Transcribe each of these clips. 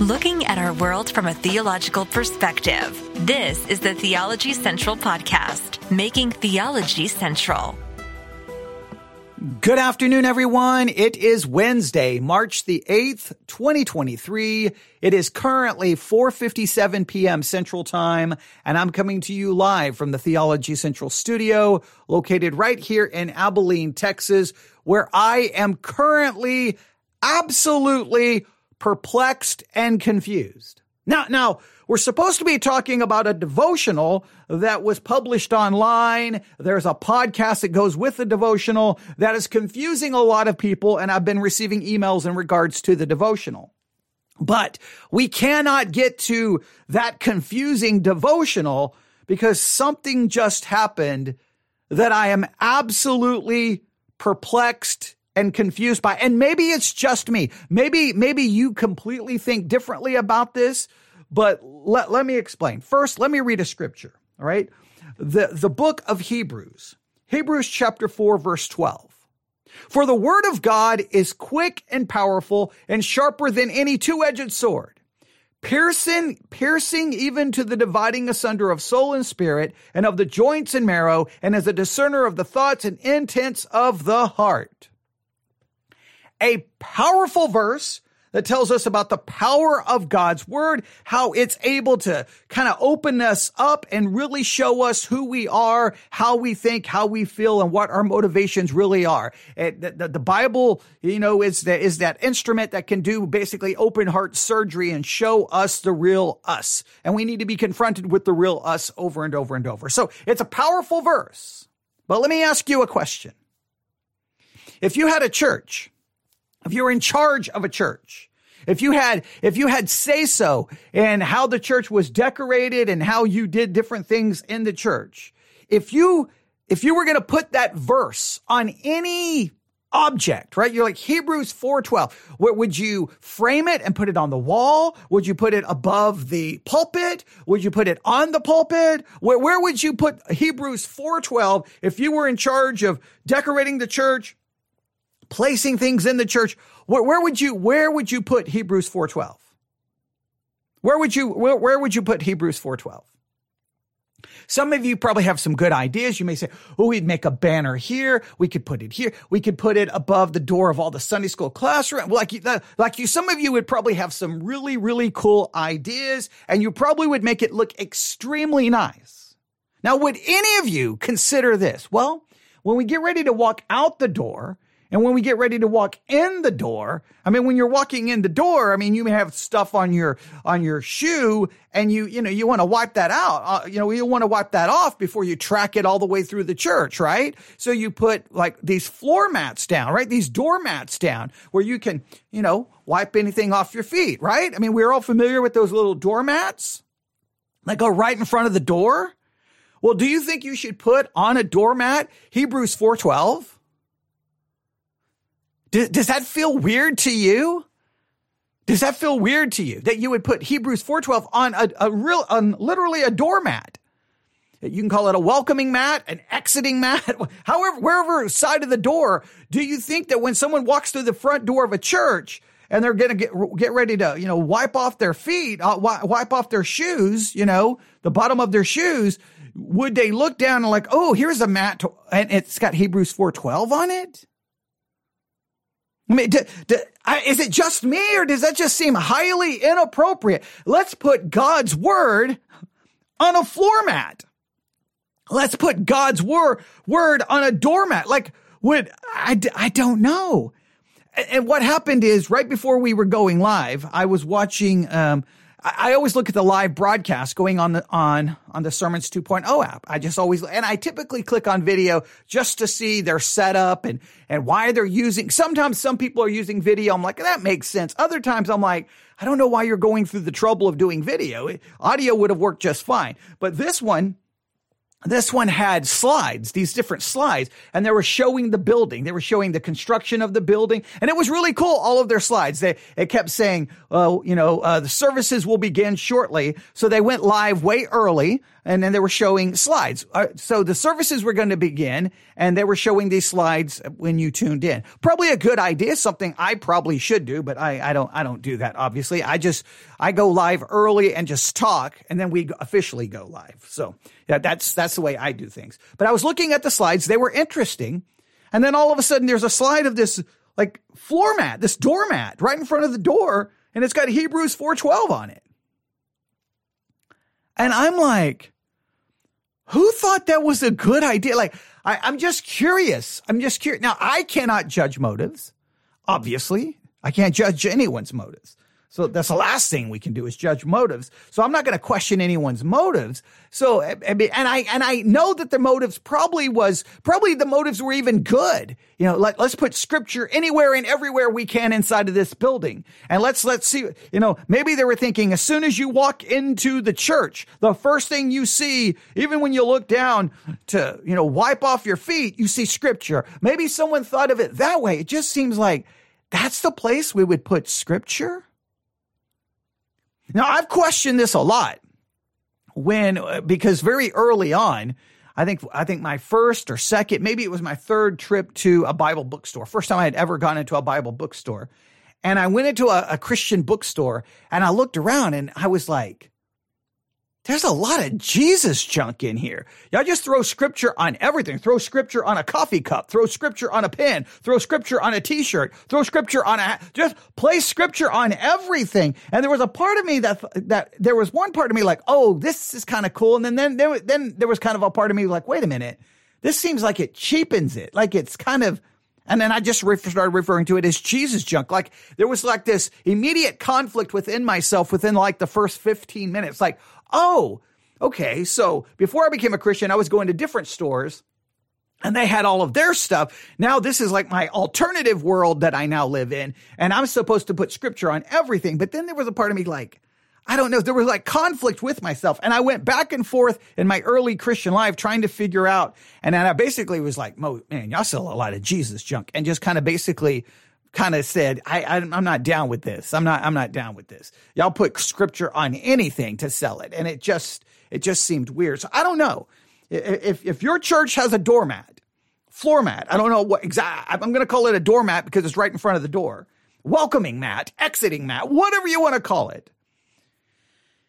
looking at our world from a theological perspective. This is the Theology Central Podcast, making theology central. Good afternoon, everyone. It is Wednesday, March the 8th, 2023. It is currently 4.57 p.m. Central Time, and I'm coming to you live from the Theology Central studio, located right here in Abilene, Texas, where I am currently absolutely perplexed and confused. Now, now, we're supposed to be talking about a devotional that was published online. There's a podcast that goes with the devotional that is confusing a lot of people, and I've been receiving emails in regards to the devotional. But we cannot get to that confusing devotional because something just happened that I am absolutely perplexed and confused by. And maybe it's just me. Maybe, maybe you completely think differently about this, but let, let me explain. First, let me read a scripture. All right. The, the book of Hebrews, Hebrews chapter 4, verse 12. For the word of God is quick and powerful and sharper than any two-edged sword, piercing, piercing even to the dividing asunder of soul and spirit and of the joints and marrow and as a discerner of the thoughts and intents of the heart a powerful verse that tells us about the power of God's word, how it's able to kind of open us up and really show us who we are, how we think, how we feel, and what our motivations really are. It, the, the, Bible, you know, is that is that instrument that can do basically open heart surgery and show us the real us. And we need to be confronted with the real us over and over and over. So it's a powerful verse. But let me ask you a question. If you had a church, if you were in charge of a church, if you had, if you had say so in how the church was decorated and how you did different things in the church, if you, if you were going to put that verse on any object, right? You're like Hebrews 4:12. Would you frame it and put it on the wall? Would you put it above the pulpit? Would you put it on the pulpit? Where, where would you put Hebrews 4:12 if you were in charge of decorating the church, placing things in the church, where, where would you where would you put Hebrews 4:12? Where would you where, where would you put Hebrews 4:12? Some of you probably have some good ideas. You may say, oh, we'd make a banner here. We could put it here. We could put it above the door of all the Sunday school classroom. Like you, like you, some of you would probably have some really, really cool ideas and you probably would make it look extremely nice. Now, would any of you consider this? Well, when we get ready to walk out the door, and when we get ready to walk in the door, I mean, when you're walking in the door, I mean, you may have stuff on your, on your shoe and you, you know, you want to wipe that out. Uh, you know, you want to wipe that off before you track it all the way through the church, right? So you put like these floor mats down, right? These doormats down where you can, you know, wipe anything off your feet, right? I mean, we're all familiar with those little doormats that go right in front of the door. Well, do you think you should put on a doormat Hebrews 412? Does, that feel weird to you? Does that feel weird to you that you would put Hebrews 4:12 on a, a real on literally a doormat? You can call it a welcoming mat, an exiting mat, however, wherever side of the door. Do you think that when someone walks through the front door of a church and they're going to get get ready to, you know, wipe off their feet, uh, wipe off their shoes, you know, the bottom of their shoes, would they look down and like, oh, here's a mat, to, and it's got Hebrews 4:12 on it? Do, do, I, is it just me or does that just seem highly inappropriate? Let's put God's word on a floor mat. Let's put God's word, word on a doormat. Like, would, I, I don't know. And what happened is right before we were going live, I was watching, um, I, always look at the live broadcast going on the on on the SermonAudio app. I just always and I typically click on video just to see their setup and and why they're using. Sometimes some people are using video. I'm like that makes sense. Other times I'm like I don't know why you're going through the trouble of doing video. Audio would have worked just fine, but this one this one had slides, these different slides, and they were showing the building. They were showing the construction of the building, and it was really cool. All of their slides. They it kept saying, "Oh, you know, uh, the services will begin shortly." So they went live way early, and then they were showing slides. Uh, so the services were going to begin, and they were showing these slides when you tuned in. Probably a good idea, something I probably should do, but I, I don't I don't do that. Obviously, I just I go live early and just talk, and then we officially go live. So yeah, that's that's the way I do things. But I was looking at the slides; they were interesting, and then all of a sudden, there's a slide of this like floor mat, this doormat right in front of the door, and it's got Hebrews 4:12 on it. And I'm like, who thought that was a good idea? Like, I, I'm just curious. I'm just curious. Now, I cannot judge motives. Obviously, I can't judge anyone's motives. So that's the last thing we can do is judge motives. So I'm not going to question anyone's motives. So, and I, and I know that the motives probably was, probably the motives were even good. You know, let, let's put scripture anywhere and everywhere we can inside of this building. And let's, let's see, you know, maybe they were thinking as soon as you walk into the church, the first thing you see, even when you look down to, you know, wipe off your feet, you see scripture. Maybe someone thought of it that way. It just seems like that's the place we would put scripture. Now, I've questioned this a lot when, uh, because very early on, I think, I think my first or second, maybe it was my third trip to a Bible bookstore. First time I had ever gone into a Bible bookstore. And I went into a, a Christian bookstore and I looked around and I was like, there's a lot of Jesus junk in here. Y'all just throw scripture on everything. Throw scripture on a coffee cup. Throw scripture on a pen. Throw scripture on a t-shirt. Throw scripture on a, just place scripture on everything. And there was a part of me that, that there was one part of me like, oh, this is kind of cool. And then, then there, then there was kind of a part of me like, wait a minute. This seems like it cheapens it. Like it's kind of, and then I just started referring to it as Jesus junk. Like there was like this immediate conflict within myself within like the first 15 minutes. Like, oh, okay. So before I became a Christian, I was going to different stores and they had all of their stuff. Now this is like my alternative world that I now live in. And I'm supposed to put scripture on everything. But then there was a part of me like, I don't know. There was like conflict with myself. And I went back and forth in my early Christian life trying to figure out. And then I basically was like, man, y'all sell a lot of Jesus junk and just kind of basically kind of said, I, I, am not down with this. I'm not, I'm not down with this. Y'all put scripture on anything to sell it. And it just, it just seemed weird. So I don't know if, if your church has a doormat, floor mat, I don't know what exactly, I'm going to call it a doormat because it's right in front of the door. Welcoming mat, exiting mat, whatever you want to call it.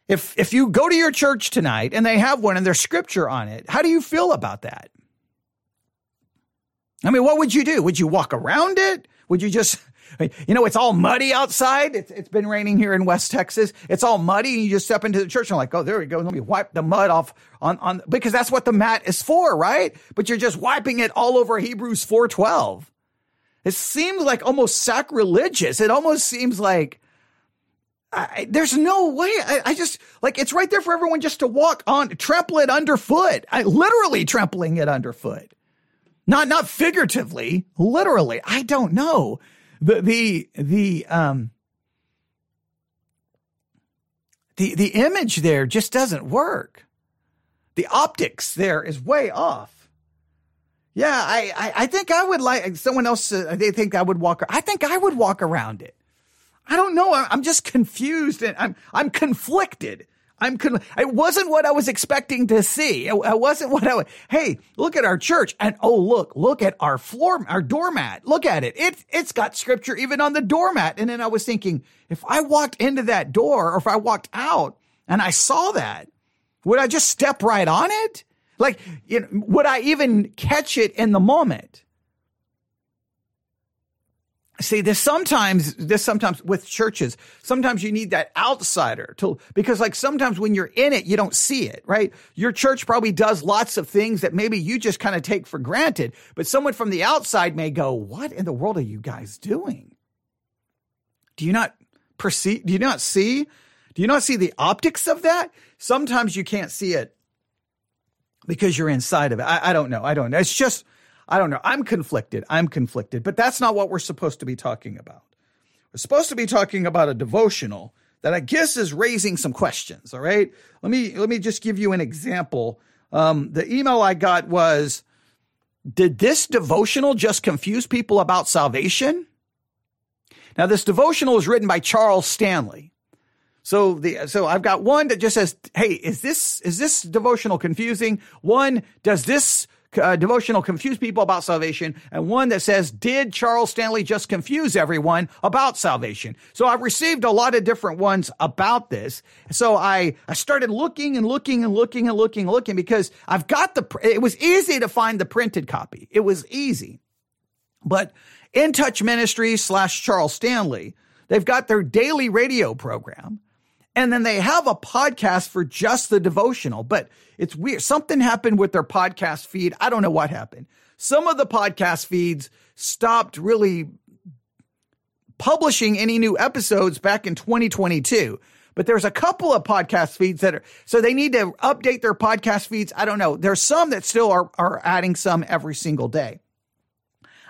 If, if you go to your church tonight and they have one and there's scripture on it, how do you feel about that? I mean, what would you do? Would you walk around it? Would you just, you know, it's all muddy outside. It's, it's been raining here in West Texas. It's all muddy. And you just step into the church and like, oh, there we go. Let me wipe the mud off on, on, because that's what the mat is for, right? But you're just wiping it all over Hebrews 412. It seems like almost sacrilegious. It almost seems like, I, there's no way. I, I, just like it's right there for everyone just to walk on, trample it underfoot. I literally trampling it underfoot. Not not figuratively, literally. I don't know. The the the um the the image there just doesn't work. The optics there is way off. Yeah, I, I, I think I would like someone else. Uh, they think I would walk. I think I would walk around it. I don't know. I'm just confused and I'm I'm conflicted. I'm con- it wasn't what I was expecting to see. It, it wasn't what I was. Hey, look at our church and oh look, look at our floor, our doormat. Look at it. It it's got scripture even on the doormat. And then I was thinking, if I walked into that door or if I walked out and I saw that, would I just step right on it? Like, you know, would I even catch it in the moment? See, this sometimes, this sometimes with churches, sometimes you need that outsider to, because like sometimes when you're in it, you don't see it, right? Your church probably does lots of things that maybe you just kind of take for granted, but someone from the outside may go, what in the world are you guys doing? Do you not perceive, do you not see, do you not see the optics of that? Sometimes you can't see it because you're inside of it. I, I don't know. I don't know. It's just, I don't know. I'm conflicted. I'm conflicted, but that's not what we're supposed to be talking about. We're supposed to be talking about a devotional that I guess is raising some questions. All right. Let me, let me just give you an example Um, the email I got was, did this devotional just confuse people about salvation? Now, this devotional is written by Charles Stanley. So the so I've got one that just says, "Hey, is this is this devotional confusing?" One, does this uh, devotional confuse people about salvation? And one that says, "Did Charles Stanley just confuse everyone about salvation?" So I've received a lot of different ones about this. So I I started looking and looking and looking and looking and looking because I've got the it was easy to find the printed copy. It was easy. But In Touch Ministries slash Charles Stanley, they've got their daily radio program and then they have a podcast for just the devotional, but it's weird. Something happened with their podcast feed. I don't know what happened. Some of the podcast feeds stopped really publishing any new episodes back in 2022. But there's a couple of podcast feeds that are, so they need to update their podcast feeds. I don't know. There's some that still are, are adding some every single day.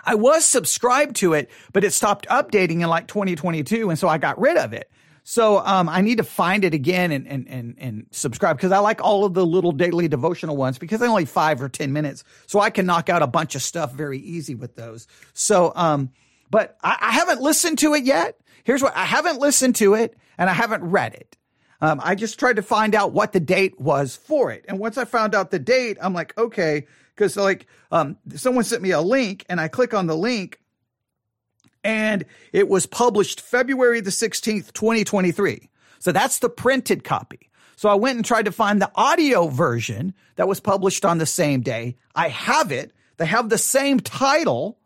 I was subscribed to it, but it stopped updating in like 2022. And so I got rid of it. So um, I need to find it again and and and, and subscribe because I like all of the little daily devotional ones because they're only five or ten minutes, so I can knock out a bunch of stuff very easy with those. So, um, but I, I haven't listened to it yet. Here's what I haven't listened to it and I haven't read it. Um, I just tried to find out what the date was for it, and once I found out the date, I'm like, okay, because like um, someone sent me a link, and I click on the link, and it was published February the 16th, 2023. So that's the printed copy. So I went and tried to find the audio version that was published on the same day. I have it. They have the same title.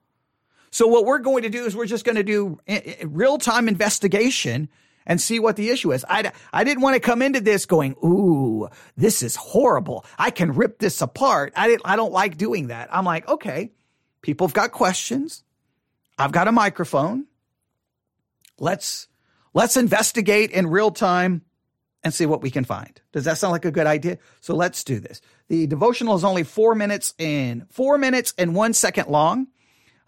So what we're going to do is we're just going to do eh, eh, real time investigation and see what the issue is. I, I didn't want to come into this going, ooh, this is horrible. I can rip this apart. I didn't, I don't like doing that. I'm like, okay, people have got questions. I've got a microphone. Let's let's investigate in real time and see what we can find. Does that sound like a good idea? So let's do this. The devotional is only four minutes in four minutes and one second long.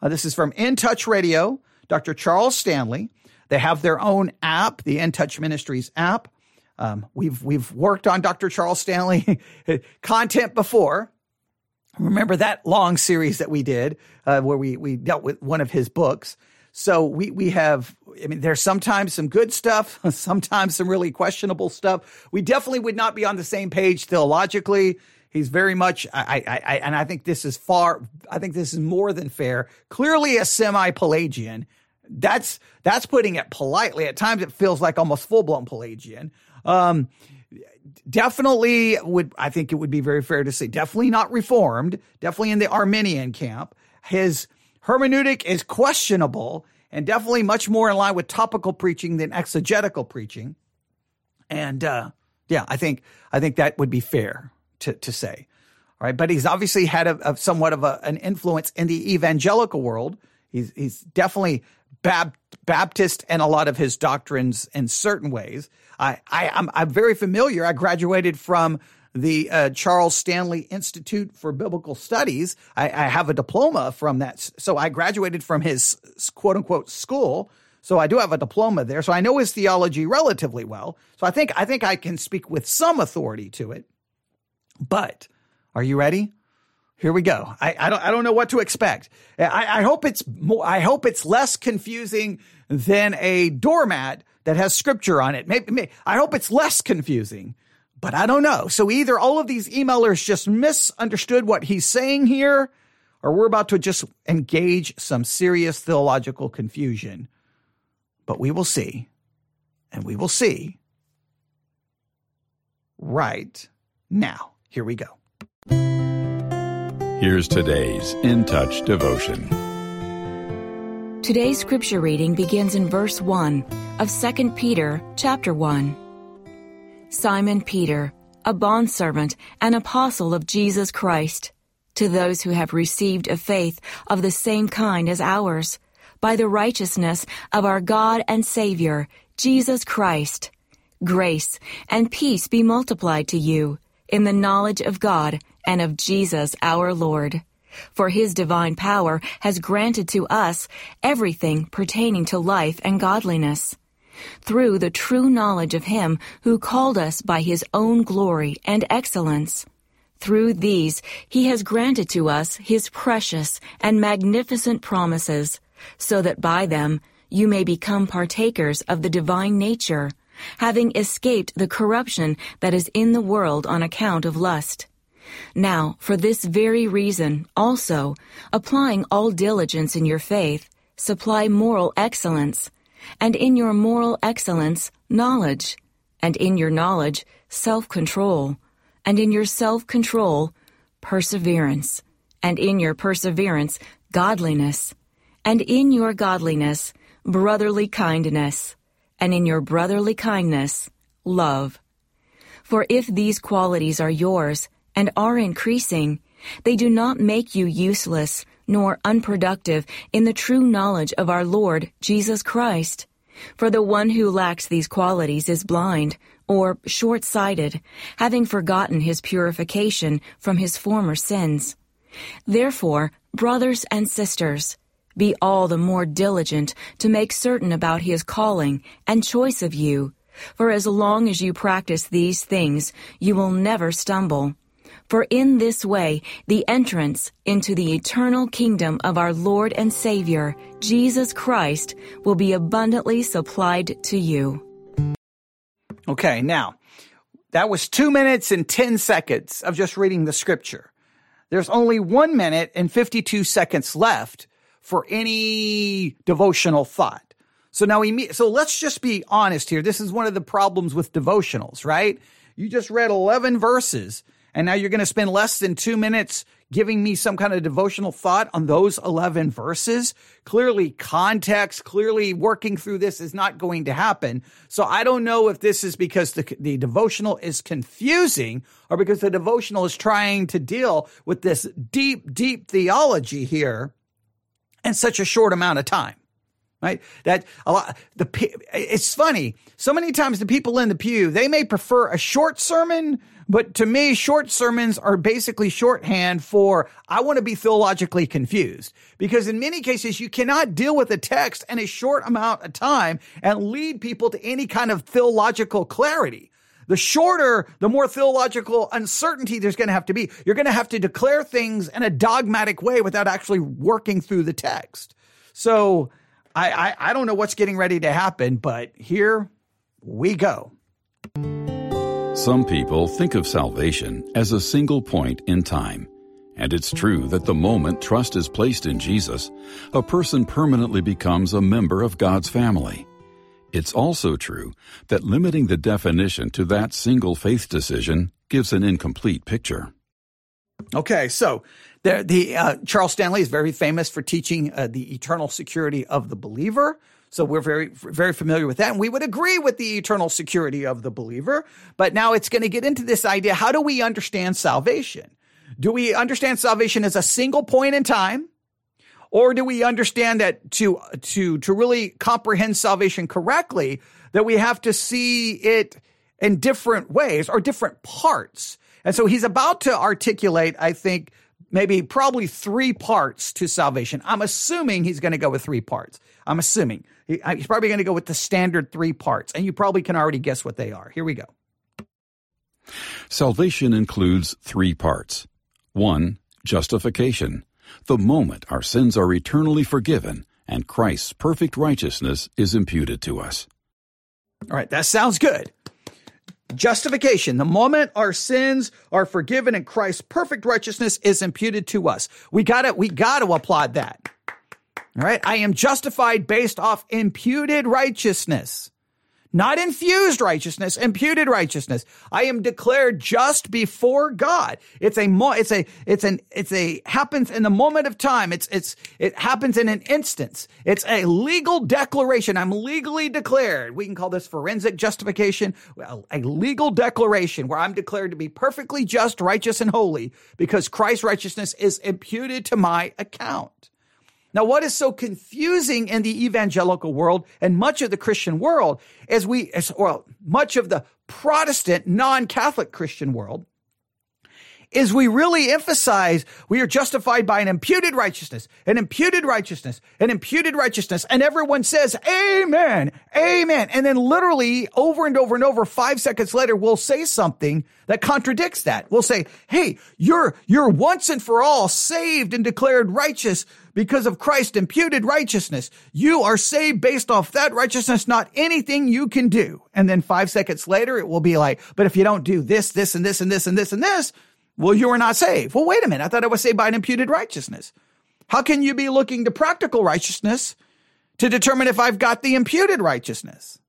Uh, this is from In Touch Radio, Dr. Charles Stanley. They have their own app, the In Touch Ministries app. Um, we've we've worked on Dr. Charles Stanley content before. Remember that long series that we did uh, where we we dealt with one of his books. So we we have I mean there's sometimes some good stuff, sometimes some really questionable stuff. We definitely would not be on the same page theologically. He's very much I, I, I and I think this is far I think this is more than fair. Clearly a semi-Pelagian. That's that's putting it politely. At times it feels like almost full-blown Pelagian. Um, definitely would I think it would be very fair to say definitely not reformed, definitely in the Arminian camp. His hermeneutic is questionable and definitely much more in line with topical preaching than exegetical preaching. And uh, yeah, I think I think that would be fair to to say. All right, but he's obviously had a, a somewhat of a, an influence in the evangelical world. He's he's definitely Baptist and a lot of his doctrines in certain ways. I, I I'm, I'm very familiar. I graduated from the uh, Charles Stanley Institute for Biblical Studies. I, I, have a diploma from that. So I graduated from his quote unquote school. So I do have a diploma there. So I know his theology relatively well. So I think I think I can speak with some authority to it. But are you ready? Here we go. I, I don't I don't know what to expect. I, I hope it's more I hope it's less confusing than a doormat that has scripture on it. Maybe, maybe I hope it's less confusing but I don't know. So either all of these emailers just misunderstood what he's saying here, or we're about to just engage some serious theological confusion. But we will see. And we will see right now. Here we go. Here's today's In Touch devotion. Today's scripture reading begins in verse 1 of 2 Peter chapter 1. Simon Peter, a bondservant and apostle of Jesus Christ, to those who have received a faith of the same kind as ours, by the righteousness of our God and Savior, Jesus Christ. Grace and peace be multiplied to you in the knowledge of God and of Jesus our Lord. For his divine power has granted to us everything pertaining to life and godliness. Through the true knowledge of Him who called us by His own glory and excellence, Through these, he has granted to us his precious and magnificent promises, so that by them you may become partakers of the divine nature, having escaped the corruption that is in the world on account of lust. Now, for this very reason, also, applying all diligence in your faith, supply moral excellence, and in your moral excellence, knowledge, and in your knowledge, self-control, and in your self-control, perseverance, and in your perseverance, godliness, and in your godliness, brotherly kindness, and in your brotherly kindness, love. For if these qualities are yours and are increasing, they do not make you useless nor unproductive in the true knowledge of our Lord Jesus Christ. For the one who lacks these qualities is blind or short-sighted, having forgotten his purification from his former sins. Therefore, brothers and sisters, be all the more diligent to make certain about his calling and choice of you. For as long as you practice these things, you will never stumble. For in this way, the entrance into the eternal kingdom of our Lord and Savior, Jesus Christ, will be abundantly supplied to you. Okay, now, that was two minutes and 10 seconds of just reading the scripture. There's only one minute and 52 seconds left for any devotional thought. So now we so let's just be honest here. This is one of the problems with devotionals, right? You just read 11 verses and now you're going to spend less than two minutes giving me some kind of devotional thought on those 11 verses. Clearly context, clearly working through this is not going to happen. So I don't know if this is because the, the devotional is confusing or because the devotional is trying to deal with this deep, deep theology here in such a short amount of time right? That a lot, the, it's funny. So many times the people in the pew, they may prefer a short sermon, but to me, short sermons are basically shorthand for, I want to be theologically confused. Because in many cases, you cannot deal with a text in a short amount of time and lead people to any kind of theological clarity. The shorter, the more theological uncertainty there's going to have to be. You're going to have to declare things in a dogmatic way without actually working through the text. So, I, I, I don't know what's getting ready to happen, but here we go. Some people think of salvation as a single point in time. And it's true that the moment trust is placed in Jesus, a person permanently becomes a member of God's family. It's also true that limiting the definition to that single faith decision gives an incomplete picture. Okay, so the, the uh, Charles Stanley is very famous for teaching uh, the eternal security of the believer. So we're very, very familiar with that. And we would agree with the eternal security of the believer. But now it's going to get into this idea. How do we understand salvation? Do we understand salvation as a single point in time? Or do we understand that to, to, to really comprehend salvation correctly, that we have to see it in different ways or different parts? And so he's about to articulate, I think, maybe probably three parts to salvation. I'm assuming he's going to go with three parts. I'm assuming uh, he's probably going to go with the standard three parts, and you probably can already guess what they are. Here we go. Salvation includes three parts. One, justification, the moment our sins are eternally forgiven and Christ's perfect righteousness is imputed to us. All right, that sounds good. Justification, the moment our sins are forgiven and Christ's perfect righteousness is imputed to us. We gotta, we gotta applaud that. All right. I am justified based off imputed righteousness. Not infused righteousness, imputed righteousness. I am declared just before God. It's a mo- it's a it's an it's a happens in the moment of time. It's it's it happens in an instance. It's a legal declaration. I'm legally declared. We can call this forensic justification, well, a legal declaration where I'm declared to be perfectly just, righteous and holy because Christ's righteousness is imputed to my account. Now, what is so confusing in the evangelical world and much of the Christian world as we, as, well, much of the Protestant non-Catholic Christian world is we really emphasize we are justified by an imputed righteousness, an imputed righteousness, an imputed righteousness. And everyone says, amen, amen. And then literally over and over and over, five seconds later, we'll say something that contradicts that. We'll say, Hey, you're, you're once and for all saved and declared righteous because of Christ imputed righteousness. You are saved based off that righteousness, not anything you can do. And then five seconds later, it will be like, but if you don't do this, this, and this, and this, and this, and this, well, you are not saved. Well, wait a minute. I thought I was saved by an imputed righteousness. How can you be looking to practical righteousness to determine if I've got the imputed righteousness?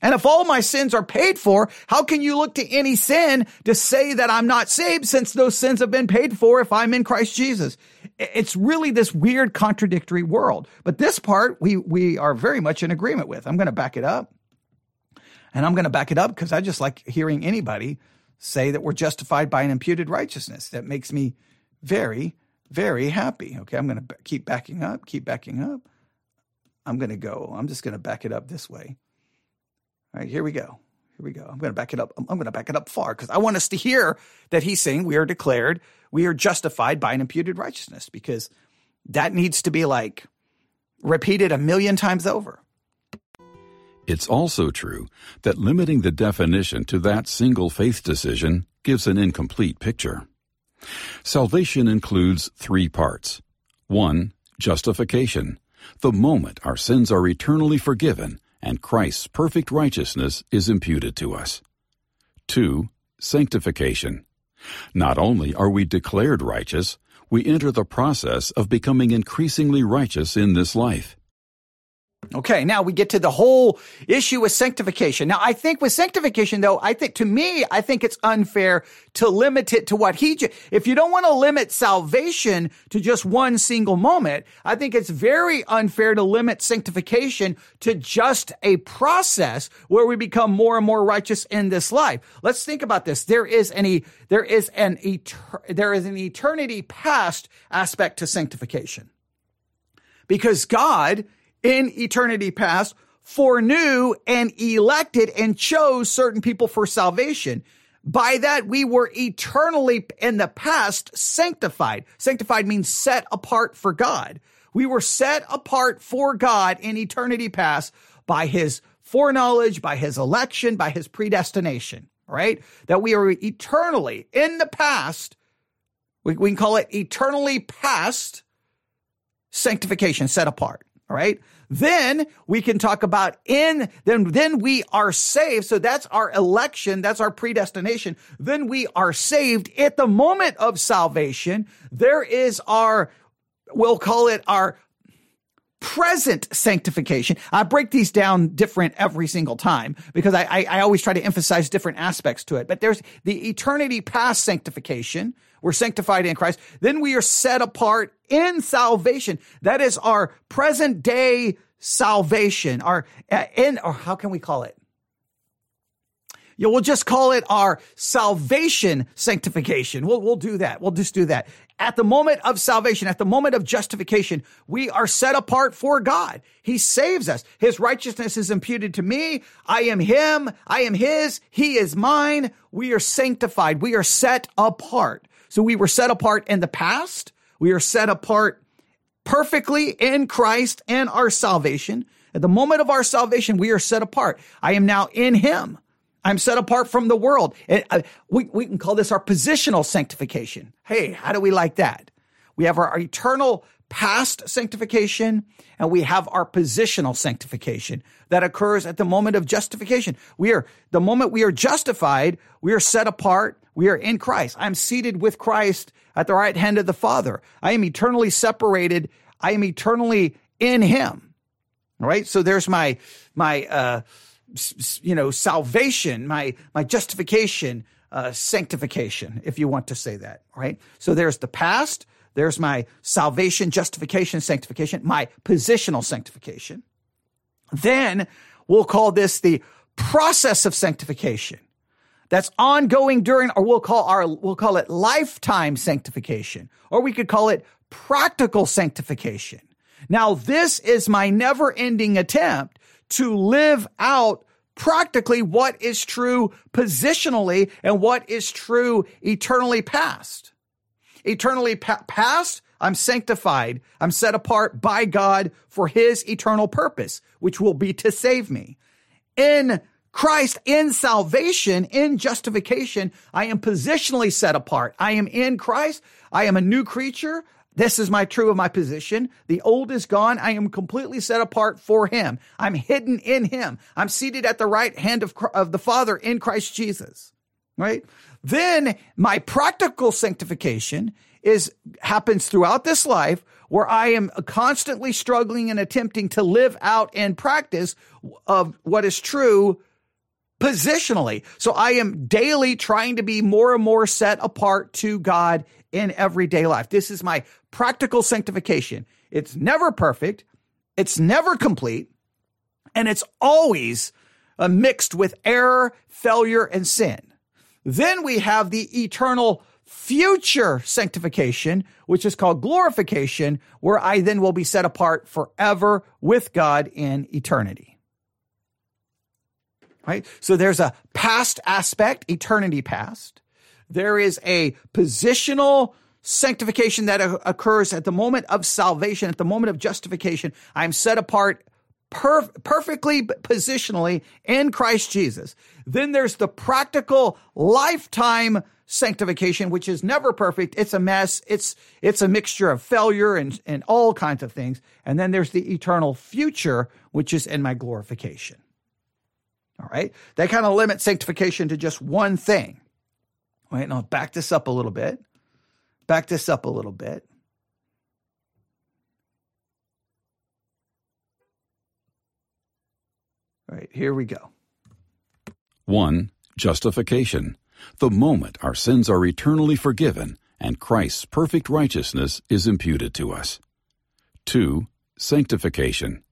And if all my sins are paid for, how can you look to any sin to say that I'm not saved since those sins have been paid for if I'm in Christ Jesus? It's really this weird contradictory world. But this part we, we are very much in agreement with. I'm going to back it up. And I'm going to back it up because I just like hearing anybody say that we're justified by an imputed righteousness. That makes me very, very happy. Okay. I'm going to keep backing up, keep backing up. I'm going to go. I'm just going to back it up this way. All right, here we go. Here we go. I'm going to back it up. I'm going to back it up far because I want us to hear that he's saying we are declared, we are justified by an imputed righteousness because that needs to be like repeated a million times over. It's also true that limiting the definition to that single faith decision gives an incomplete picture. Salvation includes three parts. One, justification, the moment our sins are eternally forgiven and Christ's perfect righteousness is imputed to us. 2. Sanctification. Not only are we declared righteous, we enter the process of becoming increasingly righteous in this life. Okay, now we get to the whole issue with sanctification. Now, I think with sanctification, though, I think to me, I think it's unfair to limit it to what he, if you don't want to limit salvation to just one single moment, I think it's very unfair to limit sanctification to just a process where we become more and more righteous in this life. Let's think about this. There is any, there is an, etern- there is an eternity past aspect to sanctification. Because God, in eternity past foreknew and elected and chose certain people for salvation. By that, we were eternally in the past sanctified. Sanctified means set apart for God. We were set apart for God in eternity past by his foreknowledge, by his election, by his predestination, right? That we are eternally in the past. We, we can call it eternally past sanctification, set apart. All right. Then we can talk about in, then, then we are saved. So that's our election. That's our predestination. Then we are saved at the moment of salvation. There is our, we'll call it our present sanctification. I break these down different every single time because I, I, I, always try to emphasize different aspects to it. But there's the eternity past sanctification. We're sanctified in Christ. Then we are set apart in salvation. That is our present day salvation. Our, uh, in, or how can we call it? Yeah, we'll just call it our salvation sanctification. We'll, we'll do that. We'll just do that. At the moment of salvation, at the moment of justification, we are set apart for God. He saves us. His righteousness is imputed to me. I am him. I am his. He is mine. We are sanctified. We are set apart. So we were set apart in the past. We are set apart perfectly in Christ and our salvation. At the moment of our salvation, we are set apart. I am now in him. I'm set apart from the world. Uh, we, we can call this our positional sanctification. Hey, how do we like that? We have our eternal past sanctification and we have our positional sanctification that occurs at the moment of justification. We are, the moment we are justified, we are set apart. We are in Christ. I'm seated with Christ at the right hand of the Father. I am eternally separated. I am eternally in him. Right. So there's my, my, uh, you know, salvation, my, my justification, uh, sanctification, if you want to say that, right? So there's the past, there's my salvation, justification, sanctification, my positional sanctification. Then we'll call this the process of sanctification. That's ongoing during, or we'll call our, we'll call it lifetime sanctification, or we could call it practical sanctification. Now, this is my never ending attempt to live out practically what is true positionally and what is true eternally past. Eternally pa- past, I'm sanctified. I'm set apart by God for his eternal purpose, which will be to save me. In Christ, in salvation, in justification, I am positionally set apart. I am in Christ. I am a new creature. This is my true of my position. The old is gone. I am completely set apart for him. I'm hidden in him. I'm seated at the right hand of, of the Father in Christ Jesus. Right? Then my practical sanctification is happens throughout this life where I am constantly struggling and attempting to live out and practice of what is true positionally. So I am daily trying to be more and more set apart to God in everyday life. This is my practical sanctification. It's never perfect. It's never complete. And it's always uh, mixed with error, failure, and sin. Then we have the eternal future sanctification, which is called glorification, where I then will be set apart forever with God in eternity right? So there's a past aspect, eternity past. There is a positional sanctification that occurs at the moment of salvation, at the moment of justification. I'm set apart per- perfectly positionally in Christ Jesus. Then there's the practical lifetime sanctification, which is never perfect. It's a mess. It's, it's a mixture of failure and, and all kinds of things. And then there's the eternal future, which is in my glorification. All right. They kind of limit sanctification to just one thing. All right. Now back this up a little bit. Back this up a little bit. All right. Here we go. One, justification. The moment our sins are eternally forgiven and Christ's perfect righteousness is imputed to us. Two, sanctification.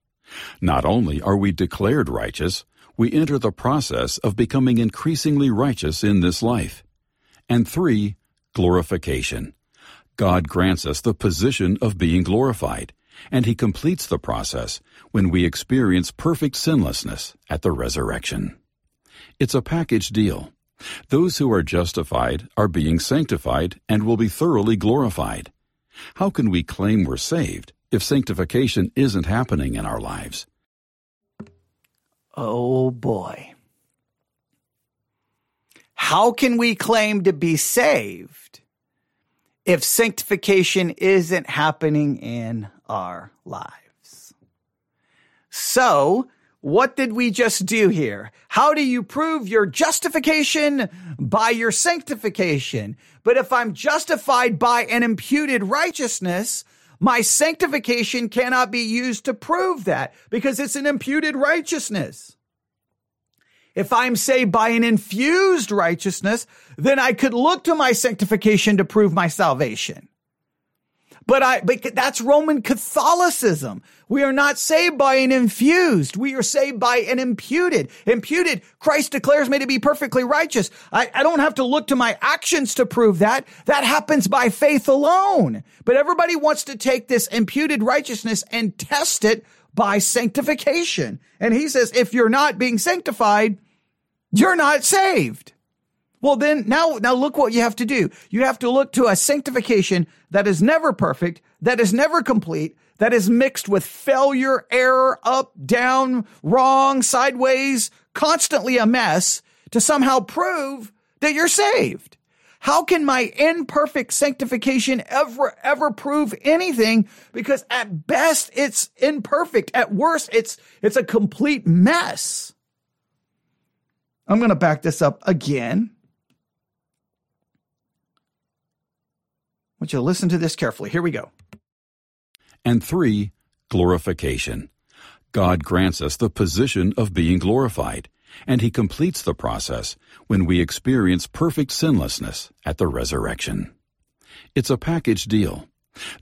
Not only are we declared righteous, we enter the process of becoming increasingly righteous in this life. And three, glorification. God grants us the position of being glorified, and He completes the process when we experience perfect sinlessness at the resurrection. It's a package deal. Those who are justified are being sanctified and will be thoroughly glorified. How can we claim we're saved if sanctification isn't happening in our lives? Oh boy. How can we claim to be saved if sanctification isn't happening in our lives? So, what did we just do here? How do you prove your justification? By your sanctification. But if I'm justified by an imputed righteousness, my sanctification cannot be used to prove that because it's an imputed righteousness. If I'm saved by an infused righteousness, then I could look to my sanctification to prove my salvation. But I, but that's Roman Catholicism. We are not saved by an infused. We are saved by an imputed. Imputed, Christ declares me to be perfectly righteous. I, I don't have to look to my actions to prove that. That happens by faith alone. But everybody wants to take this imputed righteousness and test it by sanctification. And he says, if you're not being sanctified, you're not saved. Well, then now, now look what you have to do. You have to look to a sanctification that is never perfect, that is never complete, that is mixed with failure, error, up, down, wrong, sideways, constantly a mess to somehow prove that you're saved. How can my imperfect sanctification ever, ever prove anything? Because at best, it's imperfect. At worst, it's, it's a complete mess. I'm going to back this up again. I want you to listen to this carefully. Here we go. And three, glorification. God grants us the position of being glorified, and He completes the process when we experience perfect sinlessness at the resurrection. It's a package deal.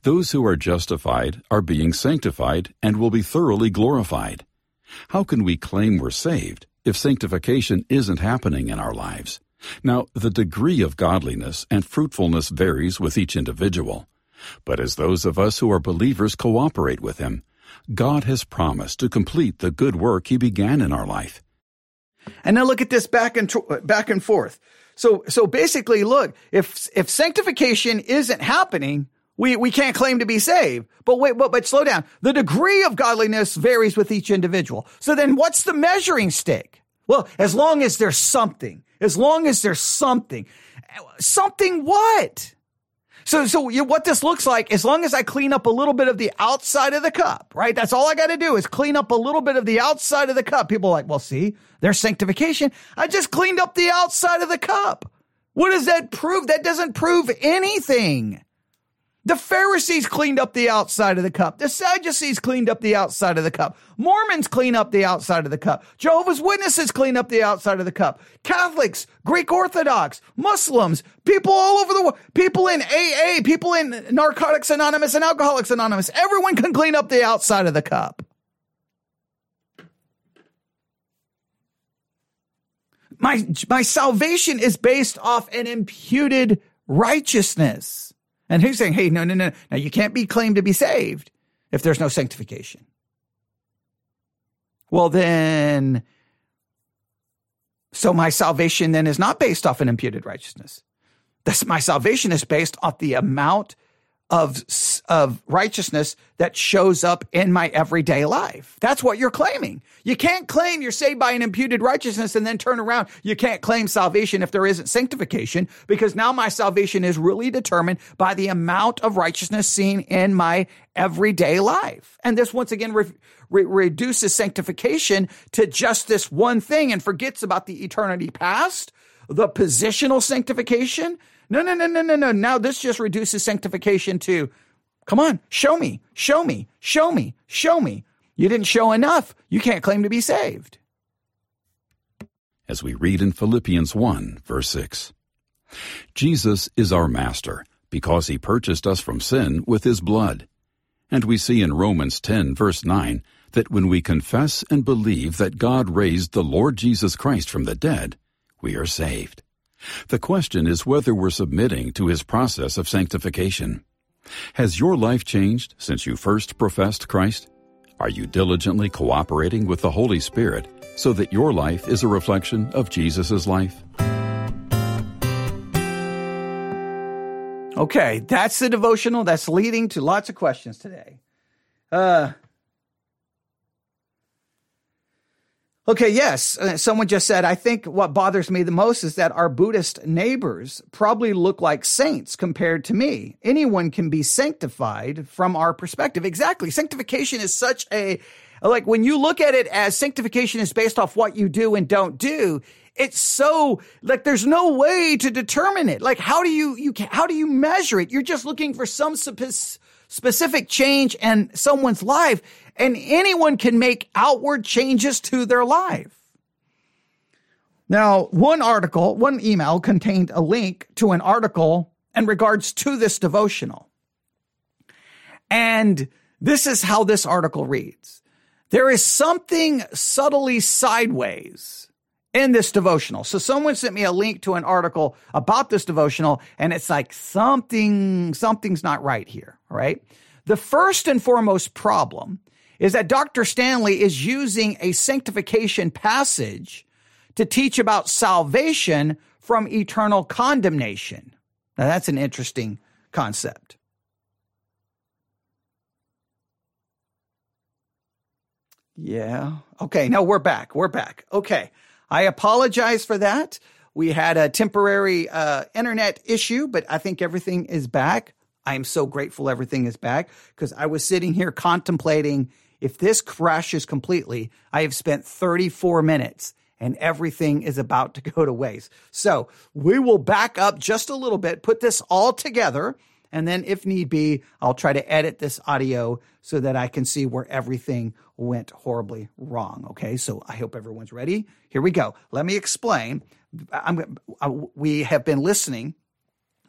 Those who are justified are being sanctified and will be thoroughly glorified. How can we claim we're saved if sanctification isn't happening in our lives? Now, the degree of godliness and fruitfulness varies with each individual. But as those of us who are believers cooperate with Him, God has promised to complete the good work He began in our life. And now look at this back and back and forth. So so basically, look, if if sanctification isn't happening, we we can't claim to be saved. But wait, but but slow down. The degree of godliness varies with each individual. So then, what's the measuring stick? Well, as long as there's something, as long as there's something, something what? So, so you, what this looks like, as long as I clean up a little bit of the outside of the cup, right? That's all I got to do is clean up a little bit of the outside of the cup. People are like, well, see, there's sanctification. I just cleaned up the outside of the cup. What does that prove? That doesn't prove anything. The Pharisees cleaned up the outside of the cup. The Sadducees cleaned up the outside of the cup. Mormons clean up the outside of the cup. Jehovah's Witnesses clean up the outside of the cup. Catholics, Greek Orthodox, Muslims, people all over the world, people in AA, people in Narcotics Anonymous and Alcoholics Anonymous, everyone can clean up the outside of the cup. My, my salvation is based off an imputed righteousness. And he's saying, hey, no, no, no. Now you can't be claimed to be saved if there's no sanctification. Well, then, so my salvation then is not based off an imputed righteousness. This, my salvation is based off the amount of, of righteousness that shows up in my everyday life. That's what you're claiming. You can't claim you're saved by an imputed righteousness and then turn around. You can't claim salvation if there isn't sanctification because now my salvation is really determined by the amount of righteousness seen in my everyday life. And this once again re- re- reduces sanctification to just this one thing and forgets about the eternity past, the positional sanctification, no, no, no, no, no, no. Now this just reduces sanctification to, come on, show me, show me, show me, show me. You didn't show enough. You can't claim to be saved. As we read in Philippians 1, verse 6 Jesus is our master because he purchased us from sin with his blood. And we see in Romans 10, verse 9, that when we confess and believe that God raised the Lord Jesus Christ from the dead, we are saved. The question is whether we're submitting to his process of sanctification. Has your life changed since you first professed Christ? Are you diligently cooperating with the Holy Spirit so that your life is a reflection of Jesus' life? Okay, that's the devotional that's leading to lots of questions today. Uh, Okay, yes. Uh, someone just said, I think what bothers me the most is that our Buddhist neighbors probably look like saints compared to me. Anyone can be sanctified from our perspective. Exactly. Sanctification is such a, like when you look at it as sanctification is based off what you do and don't do, it's so like there's no way to determine it. Like how do you you how do you measure it? You're just looking for some specific change in someone's life and anyone can make outward changes to their life. Now, one article, one email contained a link to an article in regards to this devotional. And this is how this article reads. There is something subtly sideways in this devotional. So someone sent me a link to an article about this devotional and it's like something, something's not right here, right? The first and foremost problem is that Dr. Stanley is using a sanctification passage to teach about salvation from eternal condemnation. Now, that's an interesting concept. Yeah. Okay. Now we're back. We're back. Okay. I apologize for that. We had a temporary uh, internet issue, but I think everything is back. I am so grateful everything is back because I was sitting here contemplating if this crashes completely, I have spent 34 minutes and everything is about to go to waste. So we will back up just a little bit, put this all together. And then if need be, I'll try to edit this audio so that I can see where everything went horribly wrong. Okay. So I hope everyone's ready. Here we go. Let me explain. I'm, uh, we have been listening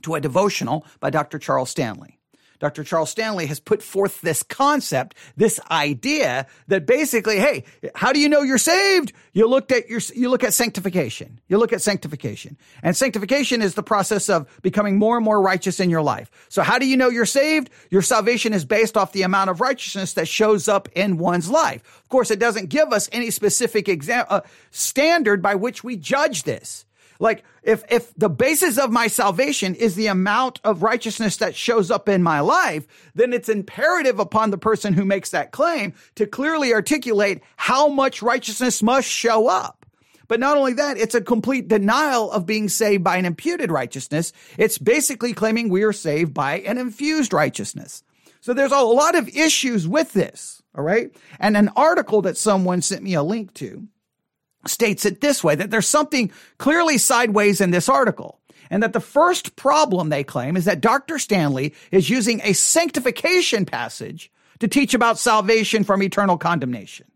to a devotional by Dr. Charles Stanley. Dr. Charles Stanley has put forth this concept, this idea that basically, hey, how do you know you're saved? You looked at your, you look at sanctification. You look at sanctification. And sanctification is the process of becoming more and more righteous in your life. So how do you know you're saved? Your salvation is based off the amount of righteousness that shows up in one's life. Of course, it doesn't give us any specific exam- uh, standard by which we judge this. Like if, if the basis of my salvation is the amount of righteousness that shows up in my life, then it's imperative upon the person who makes that claim to clearly articulate how much righteousness must show up. But not only that, it's a complete denial of being saved by an imputed righteousness. It's basically claiming we are saved by an infused righteousness. So there's a lot of issues with this. All right. And an article that someone sent me a link to states it this way, that there's something clearly sideways in this article. And that the first problem they claim is that Dr. Stanley is using a sanctification passage to teach about salvation from eternal condemnation.